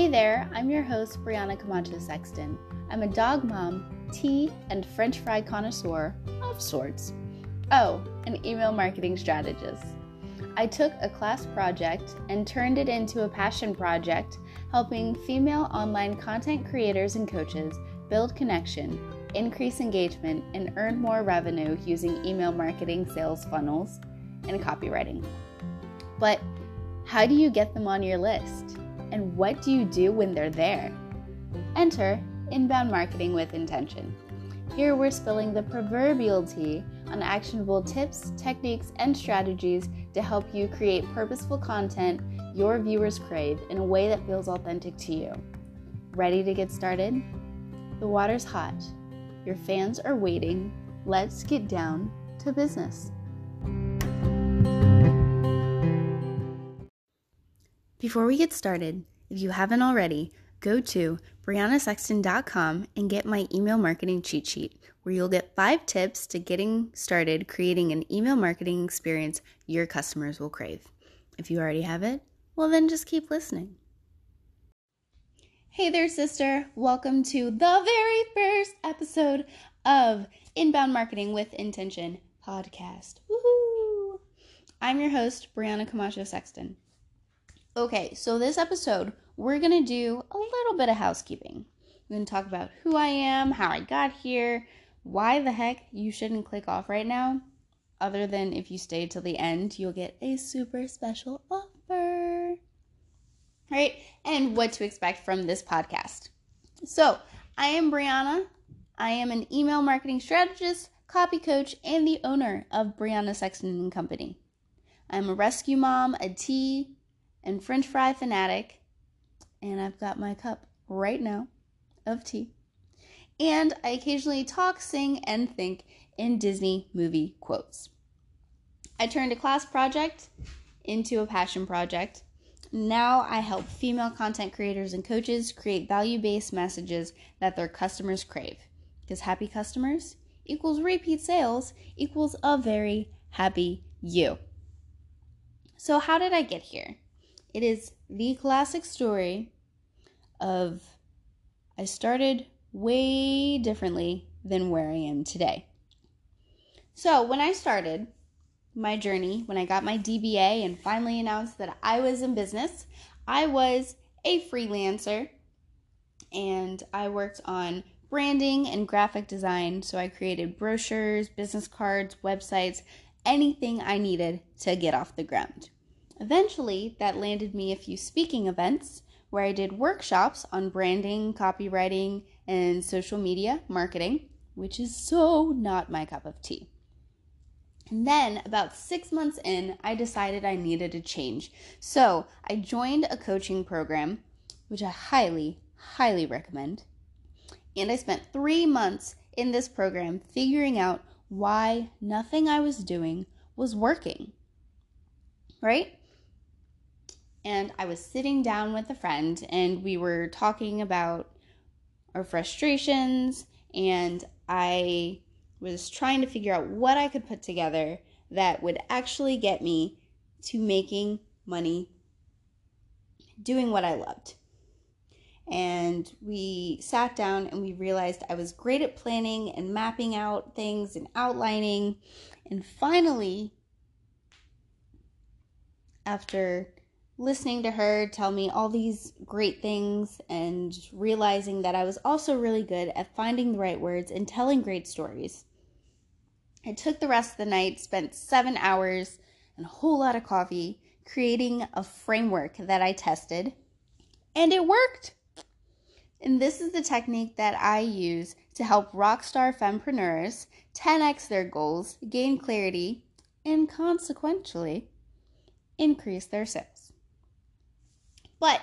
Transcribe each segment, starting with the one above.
Hey there, I'm your host, Brianna Camacho Sexton. I'm a dog mom, tea, and french fry connoisseur of sorts. Oh, an email marketing strategist. I took a class project and turned it into a passion project, helping female online content creators and coaches build connection, increase engagement, and earn more revenue using email marketing sales funnels and copywriting. But how do you get them on your list? And what do you do when they're there? Enter Inbound Marketing with Intention. Here we're spilling the proverbial tea on actionable tips, techniques, and strategies to help you create purposeful content your viewers crave in a way that feels authentic to you. Ready to get started? The water's hot. Your fans are waiting. Let's get down to business. Before we get started, if you haven't already, go to briannasexton.com and get my email marketing cheat sheet, where you'll get five tips to getting started creating an email marketing experience your customers will crave. If you already have it, well, then just keep listening. Hey there, sister. Welcome to the very first episode of Inbound Marketing with Intention podcast. Woohoo! I'm your host, Brianna Camacho Sexton. Okay, so this episode, we're going to do a little bit of housekeeping. We're going to talk about who I am, how I got here, why the heck you shouldn't click off right now, other than if you stay till the end, you'll get a super special offer. Right? And what to expect from this podcast. So, I am Brianna. I am an email marketing strategist, copy coach, and the owner of Brianna Sexton and Company. I'm a rescue mom, a tea, and French fry fanatic. And I've got my cup right now of tea. And I occasionally talk, sing, and think in Disney movie quotes. I turned a class project into a passion project. Now I help female content creators and coaches create value based messages that their customers crave. Because happy customers equals repeat sales equals a very happy you. So, how did I get here? It is the classic story of I started way differently than where I am today. So, when I started my journey, when I got my DBA and finally announced that I was in business, I was a freelancer and I worked on branding and graphic design. So, I created brochures, business cards, websites, anything I needed to get off the ground. Eventually, that landed me a few speaking events where I did workshops on branding, copywriting, and social media marketing, which is so not my cup of tea. And then, about six months in, I decided I needed a change. So, I joined a coaching program, which I highly, highly recommend. And I spent three months in this program figuring out why nothing I was doing was working. Right? And I was sitting down with a friend and we were talking about our frustrations and I was trying to figure out what I could put together that would actually get me to making money doing what I loved. And we sat down and we realized I was great at planning and mapping out things and outlining. And finally, after listening to her tell me all these great things and realizing that I was also really good at finding the right words and telling great stories. I took the rest of the night, spent seven hours and a whole lot of coffee creating a framework that I tested, and it worked. And this is the technique that I use to help rockstar fempreneurs 10x their goals, gain clarity, and consequentially increase their sales. But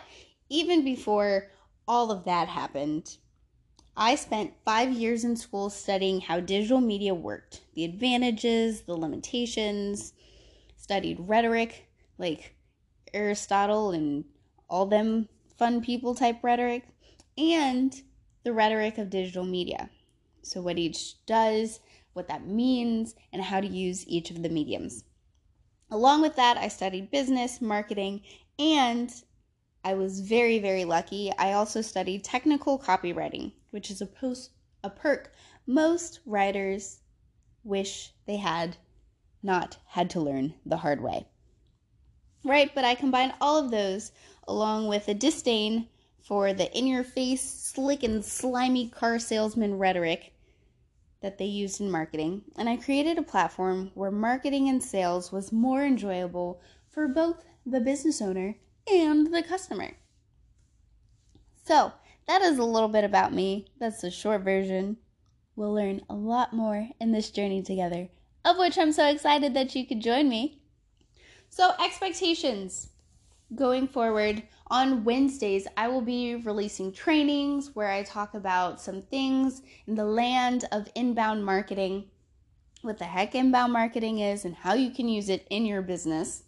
even before all of that happened, I spent five years in school studying how digital media worked, the advantages, the limitations, studied rhetoric like Aristotle and all them fun people type rhetoric, and the rhetoric of digital media. So, what each does, what that means, and how to use each of the mediums. Along with that, I studied business, marketing, and I was very, very lucky. I also studied technical copywriting, which is a post a perk most writers wish they had not had to learn the hard way. Right? But I combine all of those along with a disdain for the in your face, slick and slimy car salesman rhetoric that they used in marketing, and I created a platform where marketing and sales was more enjoyable for both the business owner and the customer. So, that is a little bit about me. That's the short version. We'll learn a lot more in this journey together, of which I'm so excited that you could join me. So, expectations going forward on Wednesdays, I will be releasing trainings where I talk about some things in the land of inbound marketing, what the heck inbound marketing is, and how you can use it in your business.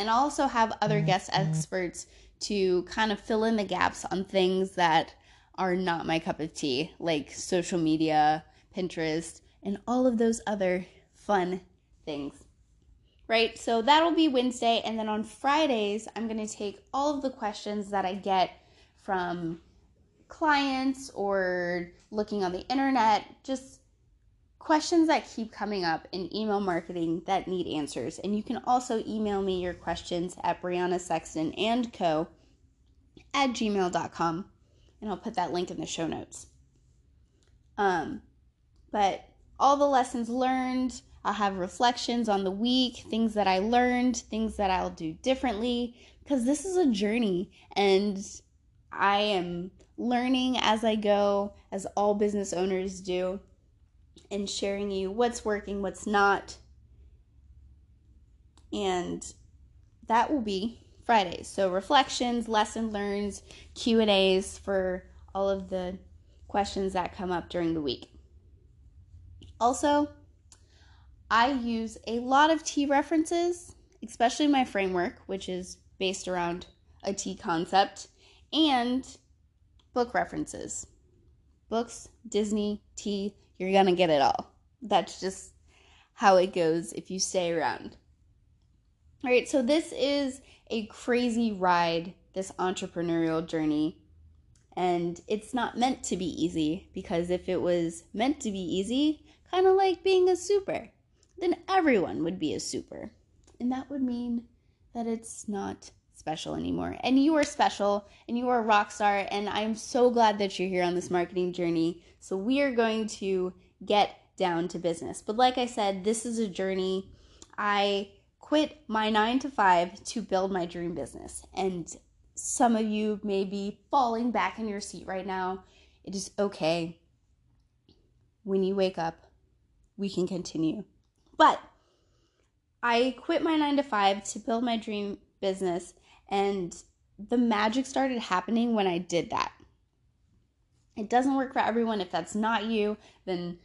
And I'll also have other mm-hmm. guest experts to kind of fill in the gaps on things that are not my cup of tea, like social media, Pinterest, and all of those other fun things right? So that'll be Wednesday. And then on Fridays, I'm going to take all of the questions that I get from clients or looking on the internet, just questions that keep coming up in email marketing that need answers. And you can also email me your questions at Brianna Sexton and Co. at gmail.com. And I'll put that link in the show notes. Um, but all the lessons learned, I'll have reflections on the week, things that I learned, things that I'll do differently, because this is a journey and I am learning as I go, as all business owners do, and sharing you what's working, what's not. And that will be Fridays. So reflections, lesson learns, Q&As for all of the questions that come up during the week. Also, I use a lot of tea references, especially my framework, which is based around a tea concept, and book references. Books, Disney, tea, you're gonna get it all. That's just how it goes if you stay around. All right, so this is a crazy ride, this entrepreneurial journey. And it's not meant to be easy because if it was meant to be easy, kind of like being a super, then everyone would be a super. And that would mean that it's not special anymore. And you are special and you are a rock star. And I'm so glad that you're here on this marketing journey. So we are going to get down to business. But like I said, this is a journey. I quit my nine to five to build my dream business. And some of you may be falling back in your seat right now. It is okay. When you wake up, we can continue. But I quit my nine to five to build my dream business, and the magic started happening when I did that. It doesn't work for everyone. If that's not you, then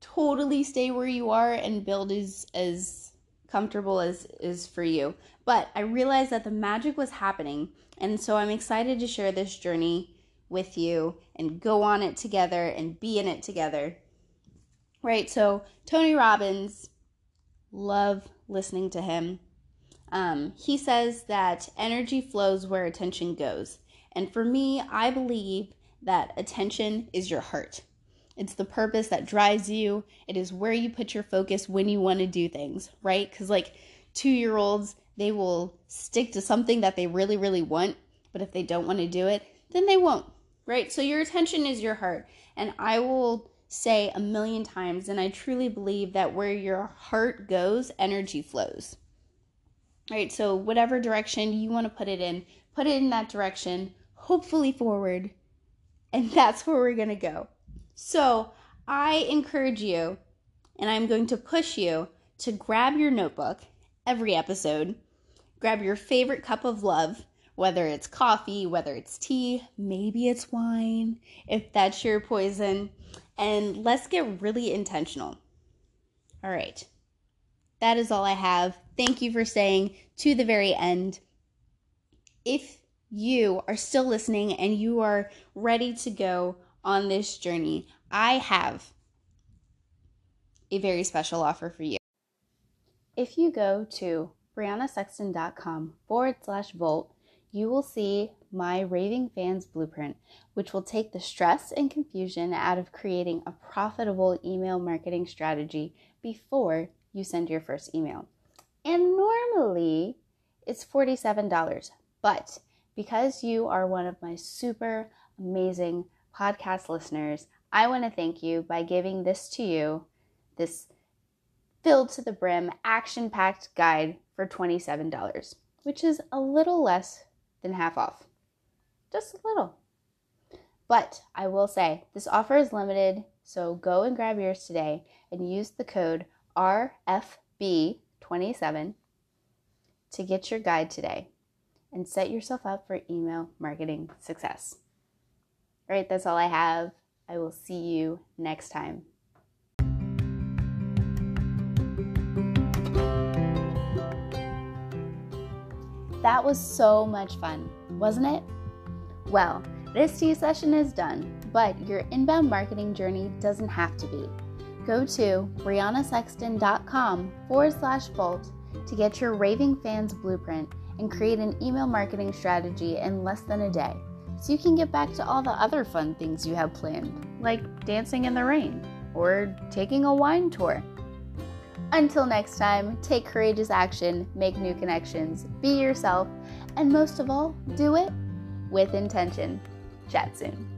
totally stay where you are and build as as comfortable as is for you. But I realized that the magic was happening, and so I'm excited to share this journey with you and go on it together and be in it together right? So Tony Robbins, love listening to him. Um, he says that energy flows where attention goes. And for me, I believe that attention is your heart. It's the purpose that drives you. It is where you put your focus when you want to do things, right? Because, like, two year olds, they will stick to something that they really, really want. But if they don't want to do it, then they won't, right? So, your attention is your heart. And I will say a million times, and I truly believe that where your heart goes, energy flows. Right, so whatever direction you want to put it in, put it in that direction, hopefully forward, and that's where we're going to go. So I encourage you, and I'm going to push you to grab your notebook every episode, grab your favorite cup of love, whether it's coffee, whether it's tea, maybe it's wine, if that's your poison, and let's get really intentional. All right. That is all I have. Thank you for staying to the very end. If you are still listening and you are ready to go on this journey, I have a very special offer for you. If you go to briannasexton.com forward slash vault, you will see my Raving Fans Blueprint, which will take the stress and confusion out of creating a profitable email marketing strategy before you send your first email. And normally it's $47, but because you are one of my super amazing podcast listeners, I want to thank you by giving this to you, this filled to the brim, action packed guide for $27, which is a little less than half off. Just a little. But I will say, this offer is limited, so go and grab yours today and use the code RFB27 to get your guide today and set yourself up for email marketing success. All right, that's all I have. I will see you next time. That was so much fun, wasn't it? Well, this tea session is done, but your inbound marketing journey doesn't have to be. Go to briannasexton.com forward slash vault to get your Raving Fans blueprint and create an email marketing strategy in less than a day so you can get back to all the other fun things you have planned, like dancing in the rain or taking a wine tour. Until next time, take courageous action, make new connections, be yourself, and most of all, do it with intention. Chat soon.